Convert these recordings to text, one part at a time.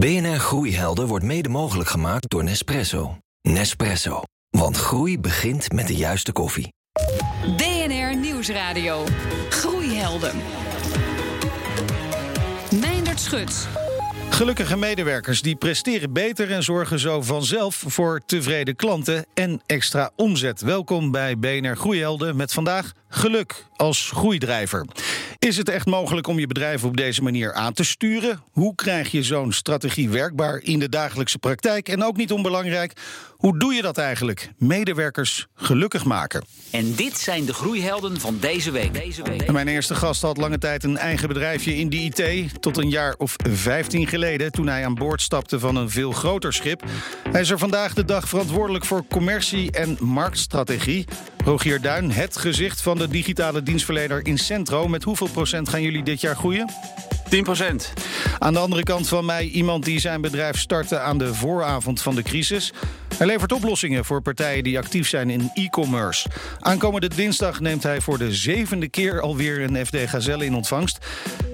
BNR Groeihelden wordt mede mogelijk gemaakt door Nespresso. Nespresso. Want groei begint met de juiste koffie. BNR Nieuwsradio. Groeihelden. Meindert Schut. Gelukkige medewerkers die presteren beter en zorgen zo vanzelf voor tevreden klanten en extra omzet. Welkom bij BNR Groeihelden met vandaag geluk als groeidrijver. Is het echt mogelijk om je bedrijf op deze manier aan te sturen? Hoe krijg je zo'n strategie werkbaar in de dagelijkse praktijk? En ook niet onbelangrijk, hoe doe je dat eigenlijk? Medewerkers gelukkig maken. En dit zijn de groeihelden van deze week. Deze week. En mijn eerste gast had lange tijd een eigen bedrijfje in de IT. Tot een jaar of 15 geleden, toen hij aan boord stapte van een veel groter schip. Hij is er vandaag de dag verantwoordelijk voor commercie en marktstrategie. Rogier Duin, het gezicht van de digitale dienstverlener in Centro. Met hoeveel procent gaan jullie dit jaar groeien? 10 procent. Aan de andere kant van mij iemand die zijn bedrijf startte aan de vooravond van de crisis. Hij levert oplossingen voor partijen die actief zijn in e-commerce. Aankomende dinsdag neemt hij voor de zevende keer alweer een FD Gazelle in ontvangst.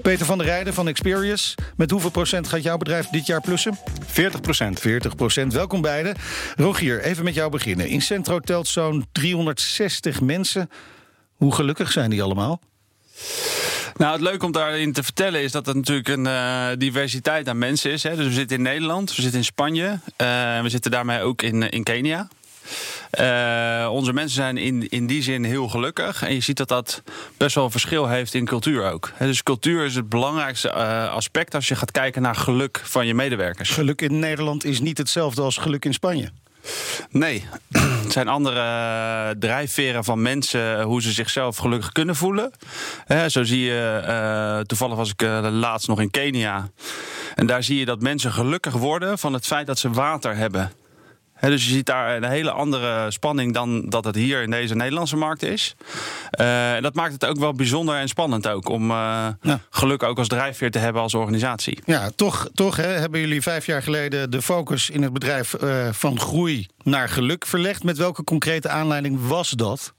Peter van der Rijden van Experius. Met hoeveel procent gaat jouw bedrijf dit jaar plussen? 40 procent. 40 procent. Welkom beiden. Rogier, even met jou beginnen. In Centro telt zo'n 360 mensen. Hoe gelukkig zijn die allemaal? Nou, het leuke om daarin te vertellen is dat er natuurlijk een uh, diversiteit aan mensen is. Hè. Dus we zitten in Nederland, we zitten in Spanje, uh, we zitten daarmee ook in, in Kenia. Onze mensen zijn in, in die zin heel gelukkig. En je ziet dat dat best wel verschil heeft in cultuur ook. Dus cultuur is het belangrijkste aspect als je gaat kijken naar geluk van je medewerkers. Geluk in Nederland is niet hetzelfde als geluk in Spanje. Nee, het zijn andere drijfveren van mensen hoe ze zichzelf gelukkig kunnen voelen. Zo zie je, uh, toevallig was ik laatst nog in Kenia. En daar zie je dat mensen gelukkig worden van het feit dat ze water hebben. He, dus je ziet daar een hele andere spanning dan dat het hier in deze Nederlandse markt is. Uh, en dat maakt het ook wel bijzonder en spannend ook om uh, ja. geluk ook als drijfveer te hebben als organisatie. Ja, toch, toch hè, hebben jullie vijf jaar geleden de focus in het bedrijf uh, van groei naar geluk verlegd. Met welke concrete aanleiding was dat?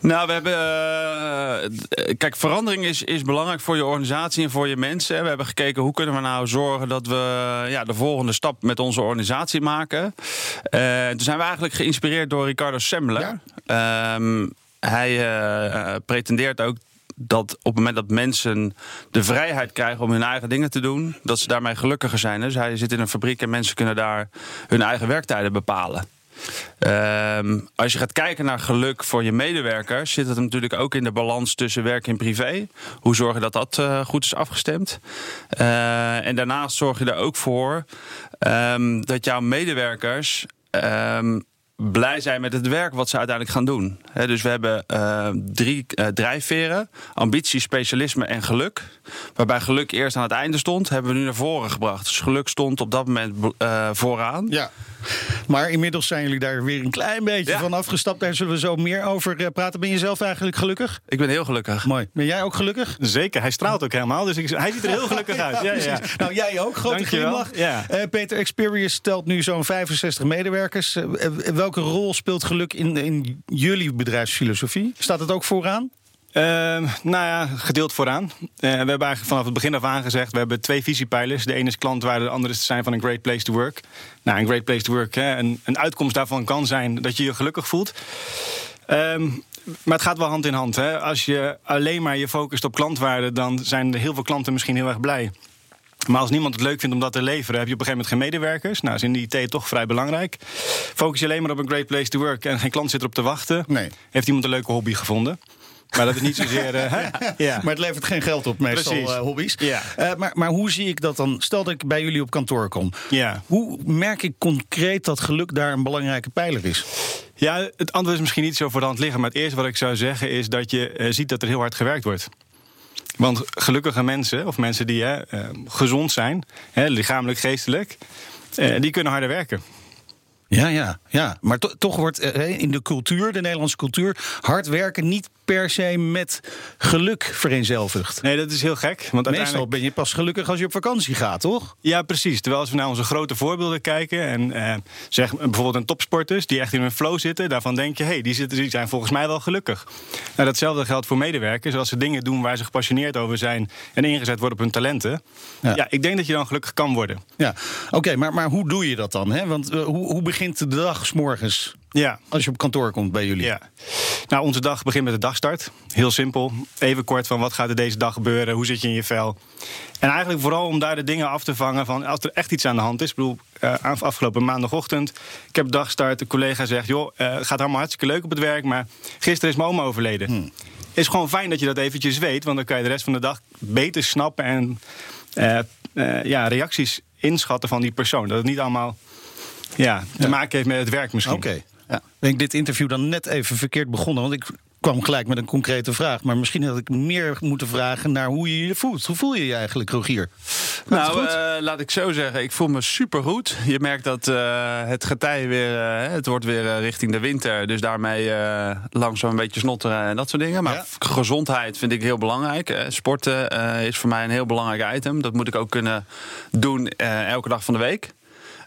Nou, we hebben. Uh, kijk, verandering is, is belangrijk voor je organisatie en voor je mensen. We hebben gekeken hoe kunnen we nou zorgen dat we ja, de volgende stap met onze organisatie maken. Uh, toen zijn we eigenlijk geïnspireerd door Ricardo Semmler. Ja. Um, hij uh, pretendeert ook dat op het moment dat mensen de vrijheid krijgen om hun eigen dingen te doen, dat ze daarmee gelukkiger zijn. Dus hij zit in een fabriek en mensen kunnen daar hun eigen werktijden bepalen. Um, als je gaat kijken naar geluk voor je medewerkers, zit het natuurlijk ook in de balans tussen werk en privé. Hoe zorgen dat dat uh, goed is afgestemd? Uh, en daarnaast zorg je er ook voor um, dat jouw medewerkers. Um, blij zijn met het werk wat ze uiteindelijk gaan doen. He, dus we hebben uh, drie uh, drijfveren: ambitie, specialisme en geluk. Waarbij geluk eerst aan het einde stond, hebben we nu naar voren gebracht. Dus geluk stond op dat moment uh, vooraan. Ja. Maar inmiddels zijn jullie daar weer een klein beetje ja. van afgestapt. Daar zullen we zo meer over praten. Ben je zelf eigenlijk gelukkig? Ik ben heel gelukkig. Mooi. Ben jij ook gelukkig? Zeker, hij straalt ook helemaal. Dus ik, hij ziet er heel gelukkig uit. Ja, ja, nou, jij ook. Grote glimlach. Ja. Peter Experience stelt nu zo'n 65 medewerkers. Welke rol speelt geluk in, in jullie bedrijfsfilosofie? Staat het ook vooraan? Uh, nou ja, gedeeld vooraan. Uh, we hebben eigenlijk vanaf het begin af aan gezegd... we hebben twee visiepijlers. De ene is klantwaarde, de andere is te zijn van een great place to work. Nou, een great place to work, een, een uitkomst daarvan kan zijn... dat je je gelukkig voelt. Um, maar het gaat wel hand in hand. Hè. Als je alleen maar je focust op klantwaarde... dan zijn er heel veel klanten misschien heel erg blij. Maar als niemand het leuk vindt om dat te leveren, heb je op een gegeven moment geen medewerkers. Nou, is in die IT toch vrij belangrijk. Focus je alleen maar op een great place to work en geen klant zit erop te wachten. Nee. Heeft iemand een leuke hobby gevonden? Maar dat is niet zozeer. Uh, ja. ja. Maar het levert geen geld op, meestal uh, hobby's. Ja. Uh, maar, maar hoe zie ik dat dan? Stel dat ik bij jullie op kantoor kom. Ja. Hoe merk ik concreet dat geluk daar een belangrijke pijler is? Ja, het antwoord is misschien niet zo voor de hand liggen. Maar het eerste wat ik zou zeggen is dat je ziet dat er heel hard gewerkt wordt. Want gelukkige mensen, of mensen die hè, gezond zijn, hè, lichamelijk, geestelijk, die kunnen harder werken. Ja, ja, ja. Maar to toch wordt in de cultuur, de Nederlandse cultuur, hard werken niet per se met geluk vereenzelvigt. Nee, dat is heel gek. Want Meestal uiteindelijk... ben je pas gelukkig als je op vakantie gaat, toch? Ja, precies. Terwijl als we naar onze grote voorbeelden kijken... en eh, zeg bijvoorbeeld een topsporters die echt in een flow zitten... daarvan denk je, hé, hey, die, zitten, die zijn volgens mij wel gelukkig. Nou, datzelfde geldt voor medewerkers. Als ze dingen doen waar ze gepassioneerd over zijn... en ingezet worden op hun talenten... Ja. Ja, ik denk dat je dan gelukkig kan worden. Ja, oké, maar, maar hoe doe je dat dan? Hè? Want eh, hoe, hoe begint de dag 's morgens Ja, als je op kantoor komt bij jullie? Ja. Nou, onze dag begint met de dagstart. Heel simpel. Even kort van wat gaat er deze dag gebeuren? Hoe zit je in je vel? En eigenlijk vooral om daar de dingen af te vangen van als er echt iets aan de hand is. Ik bedoel, eh, af- afgelopen maandagochtend, ik heb dagstart. De collega zegt, joh, eh, gaat allemaal hartstikke leuk op het werk, maar gisteren is mijn oma overleden. Is gewoon fijn dat je dat eventjes weet, want dan kan je de rest van de dag beter snappen en eh, ja, reacties inschatten van die persoon. Dat het niet allemaal ja, te maken heeft met het werk misschien. Oké. Ja. Ben ik dit interview dan net even verkeerd begonnen? Want ik kwam gelijk met een concrete vraag. Maar misschien had ik meer moeten vragen naar hoe je je voelt. Hoe voel je je eigenlijk, Rogier? Nou, eh, laat ik zo zeggen, ik voel me supergoed. Je merkt dat eh, het getij weer, eh, het wordt weer richting de winter. Dus daarmee langzaam een beetje snotteren en dat soort dingen. Maar Ja. gezondheid vind ik heel belangrijk. Sporten is voor mij een heel belangrijk item. Dat moet ik ook kunnen doen elke dag van de week.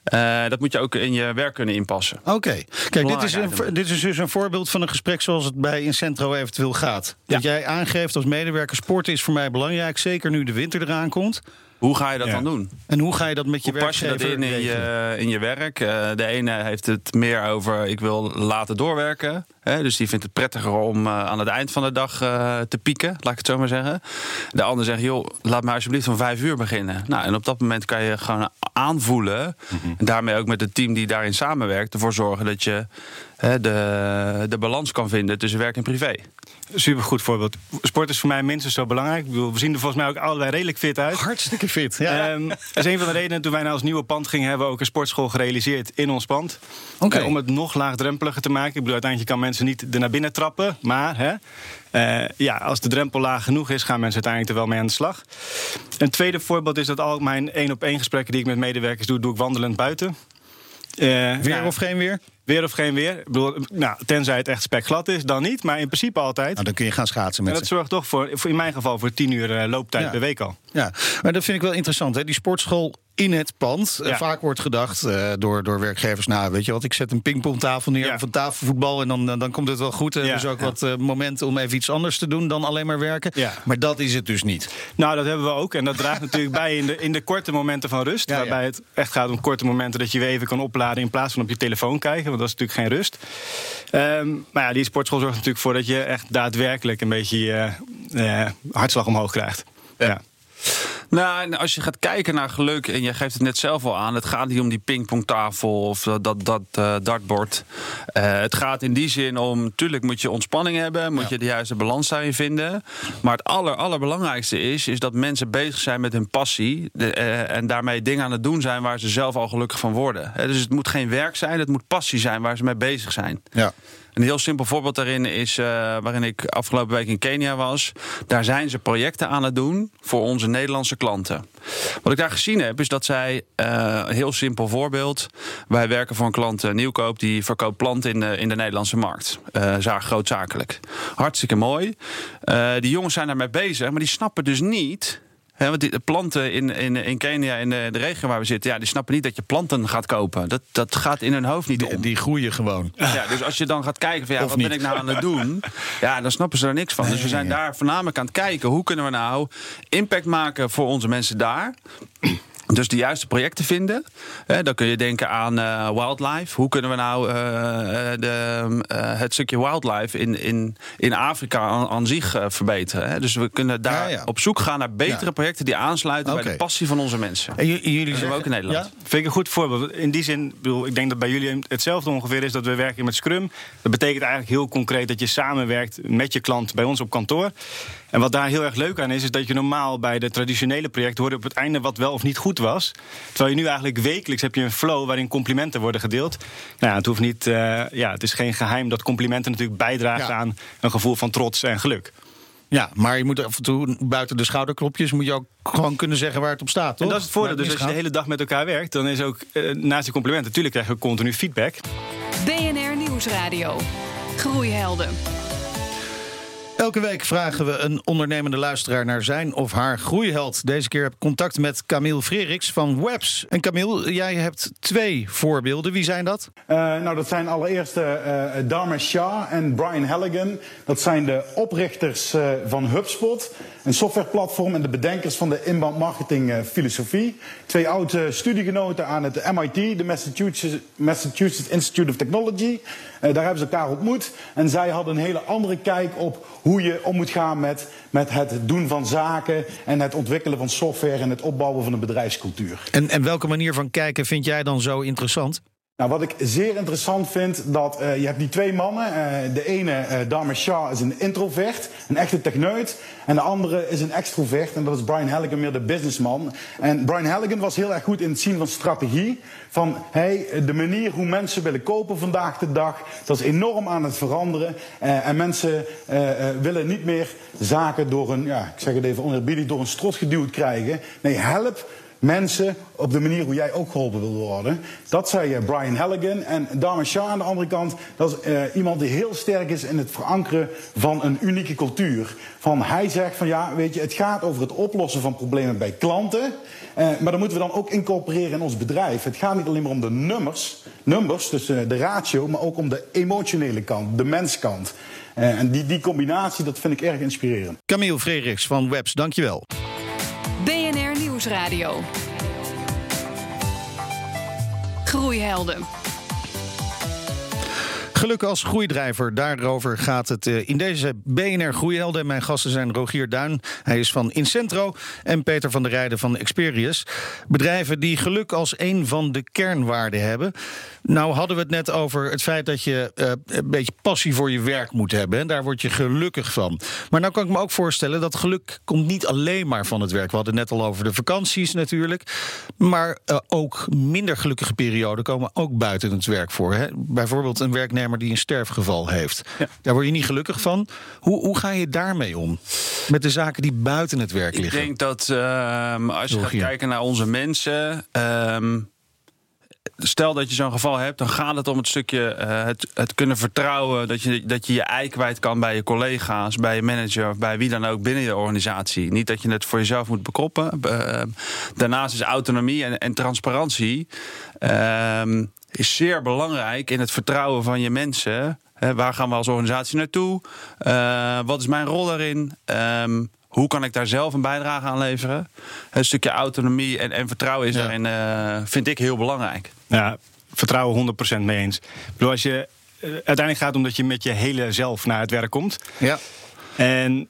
Eh, dat moet je ook in je werk kunnen inpassen. Oké. Kijk, dit is, een, dit is dus een voorbeeld van een gesprek zoals het bij Incentro eventueel gaat. Dat jij aangeeft als medewerker, sport is voor mij belangrijk. Zeker nu de winter eraan komt. Hoe ga je dat Ja. dan doen? En hoe ga je dat met je Hoe pas je dat in in je, in je werk? Eh, de ene heeft het meer over ik wil laten doorwerken. Hè, dus die vindt het prettiger om eh, aan het eind van de dag eh, te pieken, laat ik het zo maar zeggen. De ander zegt, joh, laat me alsjeblieft om vijf uur beginnen. Nou, en op dat moment kan je gewoon aanvoelen. En daarmee ook met het team die daarin samenwerkt, ervoor zorgen dat je de, de balans kan vinden tussen werk en privé. Supergoed voorbeeld. Sport is voor mij minstens zo belangrijk. Ik bedoel, we zien er volgens mij ook allebei redelijk fit uit. Hartstikke fit. Ja. Ehm, dat is een van de redenen toen wij naar ons nieuwe pand gingen, hebben we ook een sportschool gerealiseerd in ons pand. Oké. Eh, om het nog laagdrempeliger te maken. Ik bedoel, uiteindelijk kan mensen niet er naar binnen trappen. Maar hè, eh, ja, als de drempel laag genoeg is, gaan mensen uiteindelijk er wel mee aan de slag. Een tweede voorbeeld is dat al mijn één op één gesprekken die ik met medewerkers doe, doe ik wandelend buiten. Eh, weer nou, of geen weer? Weer of geen weer. Ik bedoel, nou, tenzij het echt spekglad is, dan niet. Maar in principe altijd. Nou, dan kun je gaan schaatsen met En dat ze. zorgt toch voor, voor, in mijn geval, voor tien uur eh, looptijd per week al. Ja, maar dat vind ik wel interessant. Hè? Die sportschool in het pand. Eh, Ja. Vaak wordt gedacht eh, door, door werkgevers... nou, weet je wat, ik zet een pingpongtafel neer Ja. of een tafelvoetbal... en dan, dan, komt het wel goed. Er Ja, is ook wat eh, momenten om even iets anders te doen dan alleen maar werken. Maar dat is het dus niet. Nou, dat hebben we ook. En dat draagt natuurlijk bij in de, in de korte momenten van rust. Waarbij het echt gaat om korte momenten dat je weer even kan opladen... in plaats van op je telefoon kijken, want dat is natuurlijk geen rust. Ehm, maar ja, die sportschool zorgt natuurlijk voor dat je echt daadwerkelijk... een beetje je eh, hartslag omhoog krijgt. Ja. Nou, en als je gaat kijken naar geluk, en je geeft het net zelf al aan, het gaat niet om die pingpongtafel of dat, dat, dat eh, dartbord. Eh, het gaat in die zin om, natuurlijk moet je ontspanning hebben, moet je de juiste balans daarin vinden. Maar het aller, allerbelangrijkste is, is dat mensen bezig zijn met hun passie de, eh, en daarmee dingen aan het doen zijn waar ze zelf al gelukkig van worden. Dus het moet geen werk zijn, het moet passie zijn waar ze mee bezig zijn. Ja. Een heel simpel voorbeeld daarin is uh, waarin ik afgelopen week in Kenia was. Daar zijn ze projecten aan het doen voor onze Nederlandse klanten. Wat ik daar gezien heb, is dat zij, uh, heel simpel voorbeeld. Wij werken voor een klant uh, Nieuwkoop, die verkoopt planten in de, in de Nederlandse markt. Uh, grootzakelijk. Hartstikke mooi. die jongens zijn daarmee bezig, maar die snappen dus niet He, want die planten in, in, in Kenia, in de, de regio waar we zitten, ja, die snappen niet dat je planten gaat kopen. Dat, dat gaat in hun hoofd niet om. die groeien gewoon. Ja, dus als je dan gaat kijken van ja, Of wat niet. ben ik nou aan het doen? Ja, dan snappen ze er niks van. Dus we zijn ja. daar voornamelijk aan het kijken. Hoe kunnen we nou impact maken voor onze mensen daar? Dus de juiste projecten vinden. Hè, dan kun je denken aan uh, wildlife. Hoe kunnen we nou de, uh, het stukje wildlife in, in, in Afrika aan, aan zich verbeteren? Hè? Dus we kunnen daar Ja, ja. op zoek gaan naar betere Ja. projecten die aansluiten bij de passie van onze mensen. En jullie zeggen- ook in Nederland. Ja? Vind ik een goed voorbeeld. In die zin, ik denk dat bij jullie hetzelfde ongeveer is dat we werken met Scrum. Dat betekent eigenlijk heel concreet dat je samenwerkt met je klant bij ons op kantoor. En wat daar heel erg leuk aan is, is dat je normaal bij de traditionele projecten hoorde op het einde wat wel of niet goed was. Terwijl je nu eigenlijk wekelijks heb je een flow waarin complimenten worden gedeeld. Nou ja, het hoeft niet, eh, ja, het is geen geheim dat complimenten natuurlijk bijdragen Ja. aan een gevoel van trots en geluk. Ja, maar je moet af en toe buiten de schouderklopjes moet je ook gewoon kunnen zeggen waar het op staat, toch? En dat is het voordeel. Dus als je de hele dag met elkaar werkt, dan is ook eh, naast die complimenten, natuurlijk krijg je ook continu feedback. BNR Nieuwsradio. Groeihelden. Elke week vragen we een ondernemende luisteraar naar zijn of haar groeiheld. Deze keer heb ik contact met Camille Freriks van Webs. En Camille, jij hebt twee voorbeelden. Wie zijn dat? Uh, nou, dat zijn allereerst uh, Dharma Shah en Brian Halligan. Dat zijn de oprichters uh, van HubSpot, een softwareplatform en de bedenkers van de inbound marketing filosofie. Twee oude studiegenoten aan het MIT, de Massachusetts, Massachusetts Institute of Technology. daar hebben ze elkaar ontmoet. En zij hadden een hele andere kijk op hoe je om moet gaan met, met het doen van zaken en het ontwikkelen van software en het opbouwen van een bedrijfscultuur. En, en welke manier van kijken vind jij dan zo interessant? Nou, wat ik zeer interessant vind, dat uh, je hebt die twee mannen. Uh, de ene, uh, Dharma Shah, is een introvert, een echte techneut. En de andere is een extrovert, en dat is Brian Halligan, meer de businessman. En Brian Halligan was heel erg goed in het zien van strategie. Van, hey, de manier hoe mensen willen kopen vandaag de dag, dat is enorm aan het veranderen. en mensen willen niet meer zaken door een, ja, ik zeg het even oneerbiedig, door een strot geduwd krijgen. Nee, help mensen op de manier hoe jij ook geholpen wil worden. Dat zei uh, Brian Halligan. En Dharma Shah aan de andere kant, dat is uh, iemand die heel sterk is in het verankeren van een unieke cultuur. Van hij zegt van ja, weet je, het gaat over het oplossen van problemen bij klanten. Uh, maar dat moeten we dan ook incorporeren in ons bedrijf. Het gaat niet alleen maar om de nummers, numbers, dus de ratio, maar ook om de emotionele kant, de menskant. en die, die combinatie, dat vind ik erg inspirerend. Camille Frederiks van Webs, dankjewel. Groeihelden. Geluk als groeidrijver, daarover gaat het eh, in deze BNR Groeihelden. Mijn gasten zijn Rogier Duin, hij is van Incentro... en Peter van der Rijden van Experius. Bedrijven die geluk als een van de kernwaarden hebben. Nou hadden we het net over het feit dat je uh, een beetje passie voor je werk moet hebben. En daar word je gelukkig van. Maar nou kan ik me ook voorstellen dat geluk komt niet alleen maar van het werk. We hadden net al over de vakanties natuurlijk. Maar uh, ook minder gelukkige perioden komen ook buiten het werk voor. Hè? Bijvoorbeeld een werknemer die een sterfgeval heeft. Ja. Daar word je niet gelukkig van. Hoe, hoe ga je daarmee om? Met de zaken die buiten het werk liggen. Ik denk dat uh, als je gaat kijken naar onze mensen. Uh, stel dat je zo'n geval hebt, dan gaat het om het stukje uh, het, het, kunnen vertrouwen. Dat je, dat je je ei kwijt kan bij je collega's, bij je manager of bij wie dan ook binnen je organisatie. Niet dat je het voor jezelf moet bekroppen. Uh, daarnaast is autonomie en, en transparantie. Uh, is zeer belangrijk in het vertrouwen van je mensen. He, waar gaan we als organisatie naartoe? Uh, wat is mijn rol daarin? Um, hoe kan ik daar zelf een bijdrage aan leveren? Een stukje autonomie en, en vertrouwen is ja. daarin, uh, vind ik heel belangrijk. Ja, vertrouwen 100% mee eens. Ik bedoel, als je uh, uiteindelijk gaat omdat je met je hele zelf naar het werk komt. Ja. En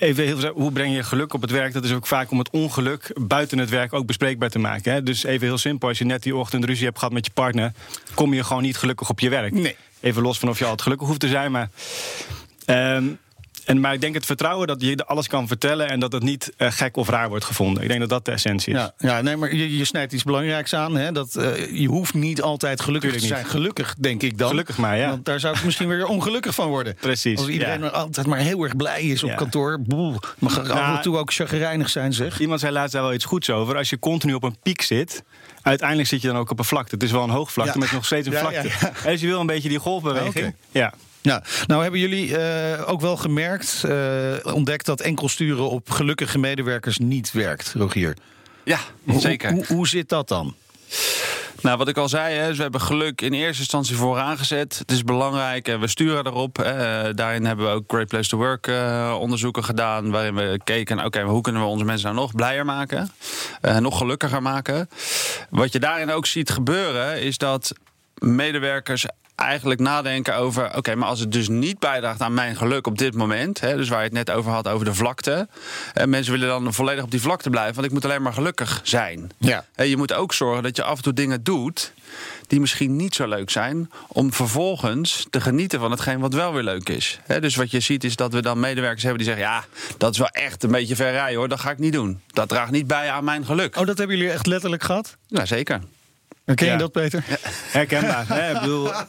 even heel hoe breng je geluk op het werk? Dat is ook vaak om het ongeluk buiten het werk ook bespreekbaar te maken. Hè? Dus even heel simpel, als je net die ochtend ruzie hebt gehad met je partner, kom je gewoon niet gelukkig op je werk. Nee. Even los van of je altijd gelukkig hoeft te zijn, maar. Um, en, maar ik denk het vertrouwen dat je alles kan vertellen en dat het niet uh, gek of raar wordt gevonden. Ik denk dat dat de essentie is. Ja, ja nee, maar je, je snijdt iets belangrijks aan. Hè? Dat, uh, je hoeft niet altijd gelukkig Tuurlijk te zijn. Niet. Gelukkig, denk ik dan. Gelukkig maar, ja. Want daar zou ik misschien weer ongelukkig van worden. Precies. Als iedereen ja. altijd maar heel erg blij is op Ja. kantoor. Boel, mag er af en toe ook chagrijnig zijn, zeg. Iemand zei laatst daar wel iets goeds over. Als je continu op een piek zit, uiteindelijk zit je dan ook op een vlakte. Het is wel een hoogvlakte, Ja. met nog steeds een vlakte. Dus je wil een beetje die golfbeweging. Oké. Ja. Ja, nou hebben jullie eh, ook wel gemerkt, eh, ontdekt dat enkel sturen op gelukkige medewerkers niet werkt, Rogier. Ja, zeker. Hoe, hoe zit dat dan? Nou, wat ik al zei, hè, dus we hebben geluk in eerste instantie vooraan gezet. Het is belangrijk en we sturen erop. daarin hebben we ook Great Place to Work eh, onderzoeken gedaan. Waarin we keken, oké, hoe kunnen we onze mensen nou nog blijer maken? eh, nog gelukkiger maken? Wat je daarin ook ziet gebeuren, is dat medewerkers eigenlijk nadenken over... oké, maar als het dus niet bijdraagt aan mijn geluk op dit moment... Hè, dus waar je het net over had, over de vlakte... en mensen willen dan volledig op die vlakte blijven... want ik moet alleen maar gelukkig zijn. Ja. En je moet ook zorgen dat je af en toe dingen doet die misschien niet zo leuk zijn, om vervolgens te genieten van hetgeen wat wel weer leuk is. Dus wat je ziet is dat we dan medewerkers hebben die zeggen: ja, dat is wel echt een beetje ver rijden hoor, dat ga ik niet doen. Dat draagt niet bij aan mijn geluk. Oh, dat hebben jullie echt letterlijk gehad? Ja, zeker. Herken je Ja. dat, Peter? Herkenbaar. hè? Ik bedoel, eh,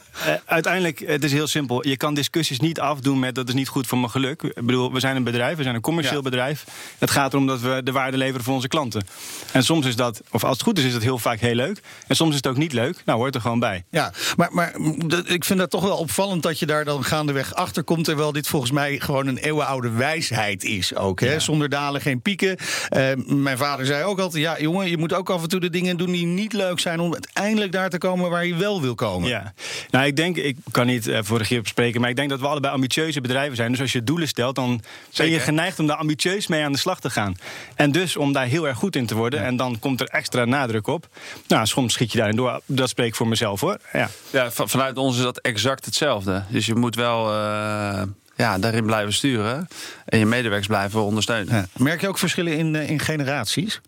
uiteindelijk, het is heel simpel. Je kan discussies niet afdoen met dat is niet goed voor mijn geluk. Ik bedoel, we zijn een bedrijf, we zijn een commercieel Ja. bedrijf. Het gaat erom dat we de waarde leveren voor onze klanten. En soms is dat, of als het goed is, is het heel vaak heel leuk. En soms is het ook niet leuk. Nou, hoort er gewoon bij. Ja, maar, maar dat- ik vind dat toch wel opvallend dat je daar dan gaandeweg achter komt. Terwijl dit volgens mij gewoon een eeuwenoude wijsheid is ook. Hè? Zonder dalen geen pieken. Eh, mijn vader zei ook altijd: ja, jongen, je moet ook af en toe de dingen doen die niet leuk zijn. om uiteindelijk daar te komen waar je wel wil komen. Ja, nou ik denk, ik kan niet eh, voor de grip spreken, maar ik denk dat we allebei ambitieuze bedrijven zijn. Dus als je doelen stelt, dan ben je geneigd om daar ambitieus mee aan de slag te gaan. En dus om daar heel erg goed in te worden. En dan komt er extra nadruk op. Nou, soms schiet je daarin door. Dat spreek ik voor mezelf hoor. Ja. Ja, van- vanuit ons is dat exact hetzelfde. Dus je moet wel eh, ja, daarin blijven sturen. En je medewerkers blijven ondersteunen. Ja. Merk je ook verschillen in, eh, in generaties?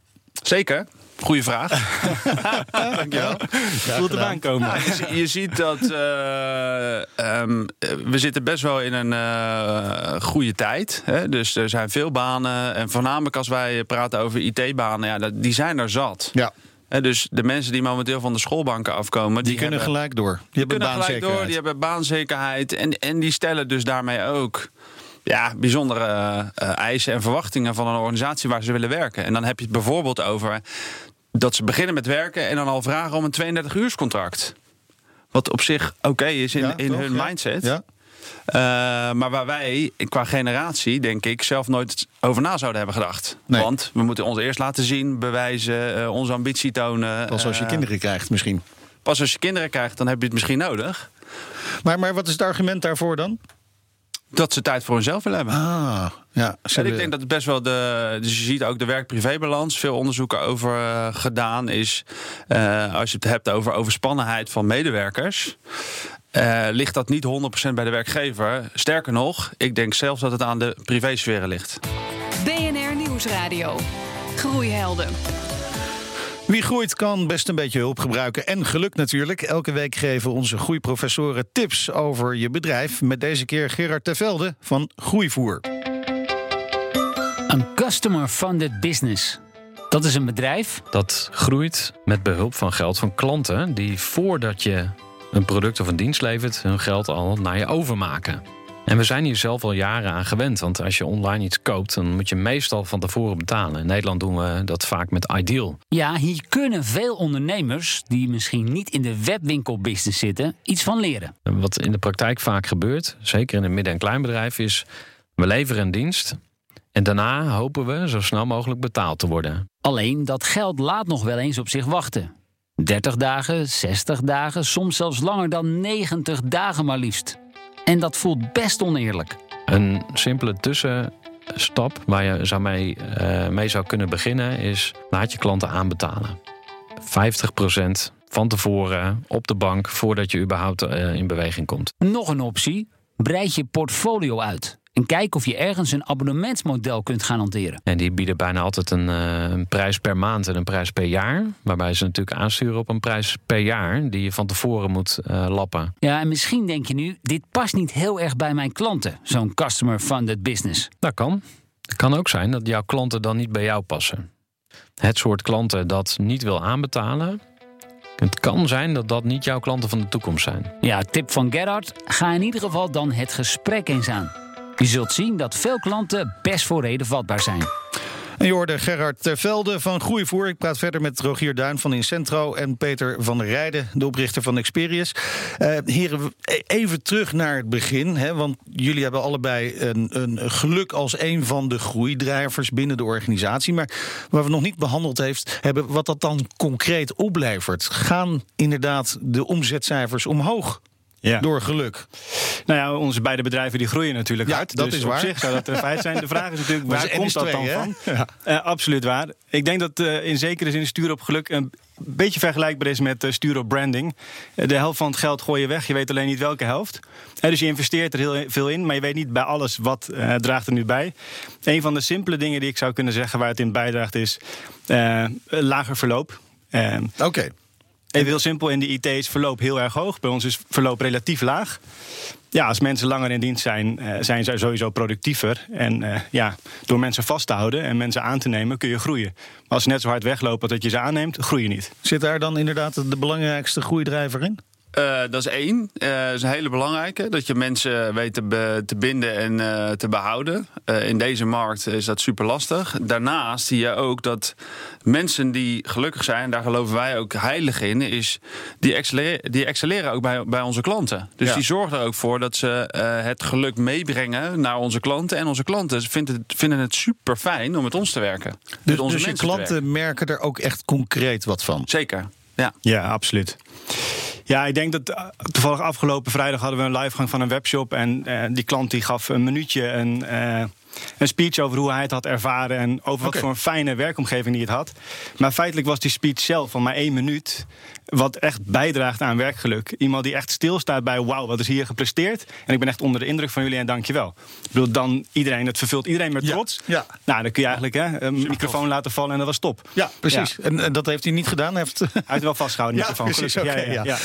Zeker. Goeie vraag. Dankjewel. Voelt hem aankomen. Ja, je, zie- je ziet dat eh, ehm, eh, we zitten best wel in een eh, goede tijd. Hè? Dus er zijn veel banen. En voornamelijk als wij praten over IT-banen, ja, dat, die zijn er zat. Ja. Hè, dus de mensen die momenteel van de schoolbanken afkomen, Die, kunnen hebben, gelijk door. Die hebben kunnen gelijk door. baanzekerheid. Die hebben baanzekerheid. En, en die stellen dus daarmee ook ja, bijzondere eisen en verwachtingen van een organisatie waar ze willen werken. En dan heb je het bijvoorbeeld over dat ze beginnen met werken en dan al vragen om een 32-uurscontract. Wat op zich oké is in, Ja, in toch? hun Ja. mindset. Ja. Eh, maar waar wij qua generatie, denk ik, zelf nooit over na zouden hebben gedacht. Nee. Want we moeten ons eerst laten zien, bewijzen, eh, onze ambitie tonen. Pas als je Eh, kinderen krijgt misschien. Pas als je kinderen krijgt, dan heb je het misschien nodig. Maar, maar wat is het argument daarvoor dan? Dat ze tijd voor hunzelf willen hebben. Ah, ja. ze En ik denk dat het best wel de. Dus je ziet ook de werk-privébalans. Veel onderzoeken over eh, gedaan is. eh, als je het hebt over overspannenheid van medewerkers. eh, ligt dat niet 100% bij de werkgever. Sterker nog, ik denk zelfs dat het aan de privésferen ligt. BNR Nieuwsradio. Groeihelden. Wie groeit kan best een beetje hulp gebruiken. En geluk natuurlijk. Elke week geven onze groeiprofessoren tips over je bedrijf. Met deze keer Gerard Tevelde van Groeivoer. Een customer-funded business. Dat is een bedrijf Dat groeit met behulp van geld van klanten die voordat je een product of een dienst levert, hun geld al naar je overmaken. En we zijn hier zelf al jaren aan gewend, want als je online iets koopt, dan moet je meestal van tevoren betalen. In Nederland doen we dat vaak met Ideal. Ja, hier kunnen veel ondernemers die misschien niet in de webwinkelbusiness zitten, iets van leren. En Wat in de praktijk vaak gebeurt, zeker in een midden- en kleinbedrijf, is we leveren een dienst en daarna hopen we zo snel mogelijk betaald te worden. Alleen dat geld laat nog wel eens op zich wachten. 30 dagen, 60 dagen, soms zelfs langer dan 90 dagen maar liefst. En dat voelt best oneerlijk. Een simpele tussenstap waar je zou mee, eh, mee zou kunnen beginnen is laat je klanten aanbetalen. 50% van tevoren op de bank voordat je überhaupt eh, in beweging komt. Nog een optie: breid je portfolio uit. En kijk of je ergens een abonnementsmodel kunt gaan hanteren. En die bieden bijna altijd een, eh, een prijs per maand en een prijs per jaar. Waarbij ze natuurlijk aansturen op een prijs per jaar die je van tevoren moet eh, lappen. Ja, en misschien denk je nu: dit past niet heel erg bij mijn klanten, zo'n customer-funded business. Dat kan. Het kan ook zijn dat jouw klanten dan niet bij jou passen. Het soort klanten dat niet wil aanbetalen. Het kan zijn dat dat niet jouw klanten van de toekomst zijn. Ja, tip van Gerhard: ga in ieder geval dan het gesprek eens aan. Je zult zien dat veel klanten best voor reden vatbaar zijn. En je hoorde Gerard Tervelde van Groeivoer. Ik praat verder met Rogier Duin van Incentro en Peter van der Rijden, de oprichter van Experius. Eh heren, even terug naar het begin. Hè, want jullie hebben allebei een, een geluk als een van de groeidrijvers binnen de organisatie. Maar waar we nog niet behandeld heeft, hebben wat dat dan concreet oplevert. Gaan inderdaad de omzetcijfers omhoog Ja. door geluk? Nou ja, onze beide bedrijven die groeien natuurlijk Ja, hard. dat dus is op waar. zich zou dat een feit zijn. De vraag is natuurlijk, waar is komt dat NS2, dan hè? van? Ja. Eh, absoluut waar. Ik denk dat eh, in zekere zin sturen op geluk een beetje vergelijkbaar is met eh, sturen op branding. De helft van het geld gooi je weg, je weet alleen niet welke helft. Dus je investeert er heel veel in, maar je weet niet bij alles wat draagt er nu bij. Een van de simpele dingen die ik zou kunnen zeggen waar het in bijdraagt is lager verloop. Oké. Even heel simpel, in de IT is verloop heel erg hoog. Bij ons is verloop relatief laag. Ja, als mensen langer in dienst zijn, eh, zijn ze sowieso productiever. En eh, ja, door mensen vast te houden en mensen aan te nemen, kun je groeien. Maar als ze net zo hard weglopen dat je ze aanneemt, groei je niet. Zit daar dan inderdaad de belangrijkste groeidrijver in? Uh, dat is één. Uh, dat is een hele belangrijke. Dat je mensen weet te, be, te binden en uh, te behouden. in deze markt is dat super lastig. Daarnaast zie je ook dat mensen die gelukkig zijn, daar geloven wij ook heilig in, is die excelleren, die excelleren ook bij, bij onze klanten. Dus ja. die zorgen er ook voor dat ze het geluk meebrengen naar onze klanten. En onze klanten vinden het, vinden het super fijn om met ons te werken. Dus, onze dus je klanten merken er ook echt concreet wat van? Zeker. Ja, ja absoluut. Ja, ik denk dat uh, toevallig afgelopen vrijdag hadden we een livegang van een webshop. En uh, die klant die gaf een minuutje een, uh, een speech over hoe hij het had ervaren. En over wat voor een fijne werkomgeving hij het had. Maar feitelijk was die speech zelf van maar één minuut. Wat echt bijdraagt aan werkgeluk. Iemand die echt stilstaat bij wauw, wat is hier gepresteerd. En ik ben echt onder de indruk van jullie en dankjewel. Ik bedoel, dan iedereen, het vervult iedereen met trots. Ja. Nou, dan kun je eigenlijk hè, een microfoon laten vallen en dat was top. Ja, precies. Ja. En, en, dat heeft hij niet gedaan. Hij heeft, hij heeft wel vastgehouden, de microfoon. Precies, okay, ja, ja,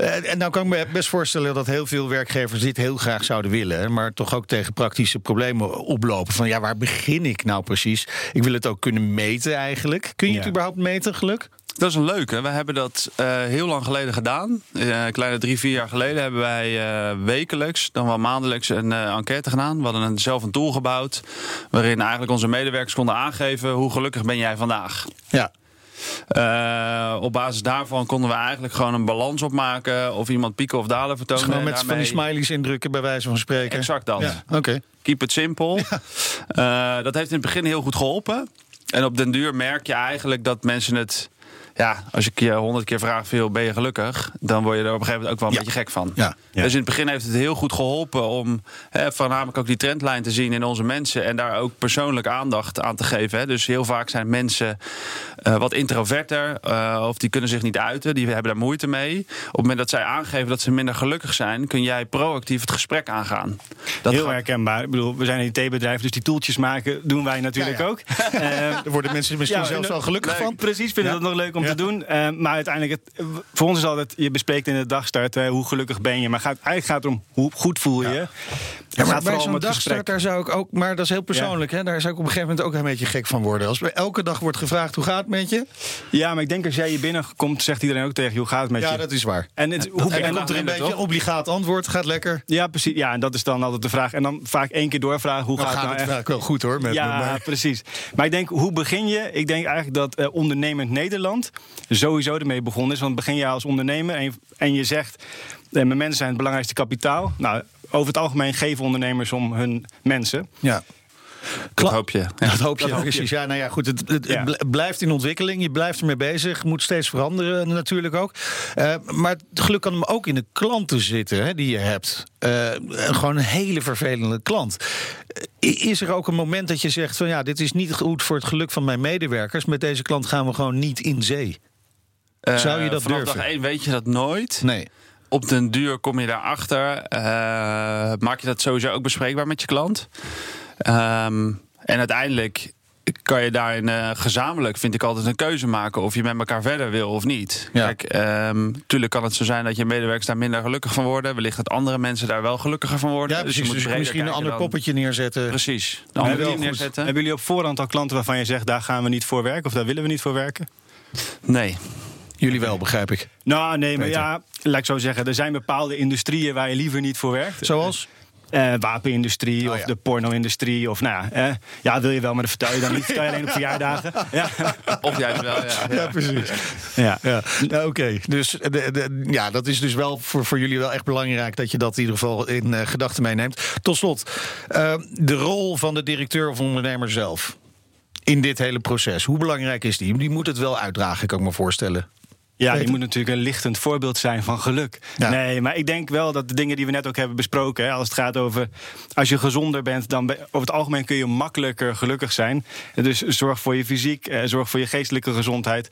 uh, en nou kan ik me best voorstellen dat heel veel werkgevers dit heel graag zouden willen. Maar toch ook tegen praktische problemen oplopen. Van ja, waar begin ik nou precies? Ik wil het ook kunnen meten eigenlijk. Kun je het überhaupt meten, geluk? Dat is een leuke. We hebben dat uh, heel lang geleden gedaan. Uh, kleine drie, vier jaar geleden hebben wij uh, wekelijks, dan wel maandelijks, een enquête gedaan. We hadden een, zelf een tool gebouwd. Waarin eigenlijk onze medewerkers konden aangeven hoe gelukkig ben jij vandaag. Ja. Uh, op basis daarvan konden we eigenlijk gewoon een balans opmaken. Of iemand pieken of dalen vertonen. Dus gewoon met daarmee... van die smileys indrukken, bij wijze van spreken. Exact dat. Ja, Oké. Okay. Keep it simple. Ja. Uh, dat heeft in het begin heel goed geholpen. En op den duur merk je eigenlijk dat mensen het ja, als ik je honderd keer vraag, veel ben je gelukkig? Dan word je er op een gegeven moment ook wel een ja. beetje gek van. Ja. Ja. Dus in het begin heeft het heel goed geholpen om hè, voornamelijk ook die trendlijn te zien in onze mensen. En daar ook persoonlijk aandacht aan te geven. Hè. Dus heel vaak zijn mensen uh, wat introverter. Uh, of die kunnen zich niet uiten. Die hebben daar moeite mee. Op het moment dat zij aangeven dat ze minder gelukkig zijn, kun jij proactief het gesprek aangaan. Dat heel gaat... herkenbaar. Ik bedoel, we zijn een IT-bedrijf, dus die toeltjes maken doen wij natuurlijk ook. Uh, er worden mensen misschien zelfs wel gelukkig nee, van. Precies, vinden dat nog leuk om te doen. Uh, maar uiteindelijk, het, voor ons is altijd, je bespreekt in de dagstart uh, hoe gelukkig ben je. Maar gaat, eigenlijk gaat het om hoe goed voel je. Ja. Ja, maar bij zo'n dagstart, daar zou ik ook, maar dat is heel persoonlijk, hè? daar zou ik op een gegeven moment ook een beetje gek van worden. Als elke dag wordt gevraagd hoe gaat het met je? Ja, maar ik denk als jij hier binnenkomt, zegt iedereen ook tegen je hoe gaat het met ja, je. Ja, dat is waar. En, het, hoe, en dan komt er een beetje een obligaat antwoord, gaat lekker. Ja, precies. Ja, en dat is dan altijd de vraag. En dan vaak één keer doorvragen hoe nou, gaat, gaat het nou echt? wel goed hoor. Met ja, me, precies. Maar ik denk, hoe begin je? Ik denk eigenlijk dat uh, ondernemend Nederland sowieso ermee begonnen is. Want begin je als ondernemer en je, en je zegt... Uh, mijn mensen zijn het belangrijkste kapitaal. Nou, over het algemeen geven ondernemers om hun mensen. Ja. Dat hoop je. Ja, dat hoop je, dat precies. Ja, nou ja, goed. Het, het, ja. het, blijft in ontwikkeling. Je blijft ermee bezig. Moet steeds veranderen natuurlijk ook. Uh, maar het geluk kan hem ook in de klanten zitten hè, die je hebt. Uh, gewoon een hele vervelende klant. Is er ook een moment dat je zegt van ja, dit is niet goed voor het geluk van mijn medewerkers. Met deze klant gaan we gewoon niet in zee. Zou je dat durven? dag één weet je dat nooit. Nee op den duur kom je daarachter. Uh, maak je dat sowieso ook bespreekbaar met je klant. Um, en uiteindelijk kan je daarin uh, gezamenlijk, vind ik altijd een keuze maken of je met elkaar verder wil of niet. Ja. Kijk, um, tuurlijk kan het zo zijn dat je medewerkers daar minder gelukkig van worden. Wellicht dat andere mensen daar wel gelukkiger van worden. Ja, precies. Dus, je moet dus misschien een ander dan... poppetje neerzetten. Precies. Een ander hebben, neerzetten. hebben jullie op voorhand al klanten waarvan je zegt, daar gaan we niet voor werken of daar willen we niet voor werken? Nee. Jullie wel, begrijp ik. Nou, nee, maar Peter. ja, laat ik zo zeggen. Er zijn bepaalde industrieën waar je liever niet voor werkt. Zoals? Uh, wapenindustrie oh, of ja. de porno-industrie. Of nou ja, eh, ja, wil je wel, maar dat vertel je dan niet. Vertel je alleen op verjaardagen. Ja. Of juist wel, ja. Ja, precies. Ja. ja. Nou, Oké, okay. dus de, de, ja, dat is dus wel voor, voor jullie wel echt belangrijk... dat je dat in ieder geval in uh, gedachten meeneemt. Tot slot, uh, de rol van de directeur of ondernemer zelf... in dit hele proces, hoe belangrijk is die? Die moet het wel uitdragen, kan ik me voorstellen. Ja, die moet natuurlijk een lichtend voorbeeld zijn van geluk. Ja. Nee, maar ik denk wel dat de dingen die we net ook hebben besproken, hè, als het gaat over als je gezonder bent, dan over het algemeen kun je makkelijker gelukkig zijn. Dus zorg voor je fysiek, eh, zorg voor je geestelijke gezondheid.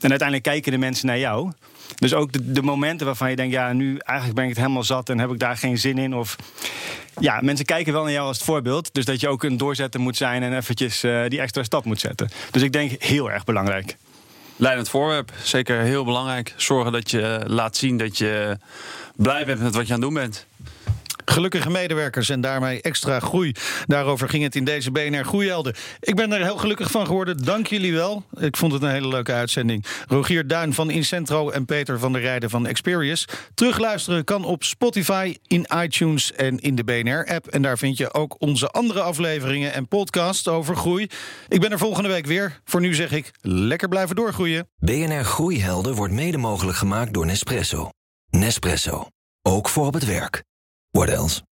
En uiteindelijk kijken de mensen naar jou. Dus ook de, de, momenten waarvan je denkt, ja, nu eigenlijk ben ik het helemaal zat en heb ik daar geen zin in. Of ja, mensen kijken wel naar jou als het voorbeeld. Dus dat je ook een doorzetter moet zijn en eventjes uh, die extra stap moet zetten. Dus ik denk heel erg belangrijk. Leidend voorwerp. Zeker heel belangrijk. Zorgen dat je laat zien dat je blij bent met wat je aan het doen bent. Gelukkige medewerkers en daarmee extra groei. Daarover ging het in deze BNR Groeihelden. Ik ben er heel gelukkig van geworden. Dank jullie wel. Ik vond het een hele leuke uitzending. Rogier Duin van Incentro en Peter van der Rijden van Experius. Terugluisteren kan op Spotify, in iTunes en in de BNR-app. En daar vind je ook onze andere afleveringen en podcasts over groei. Ik ben er volgende week weer. Voor nu zeg ik lekker blijven doorgroeien. BNR Groeihelden wordt mede mogelijk gemaakt door Nespresso. Nespresso. Ook voor op het werk. What else?